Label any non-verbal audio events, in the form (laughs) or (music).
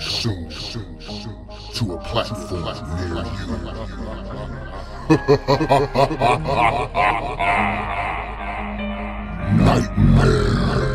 soon, soon, soon to a platform near you. (laughs) Nightmare.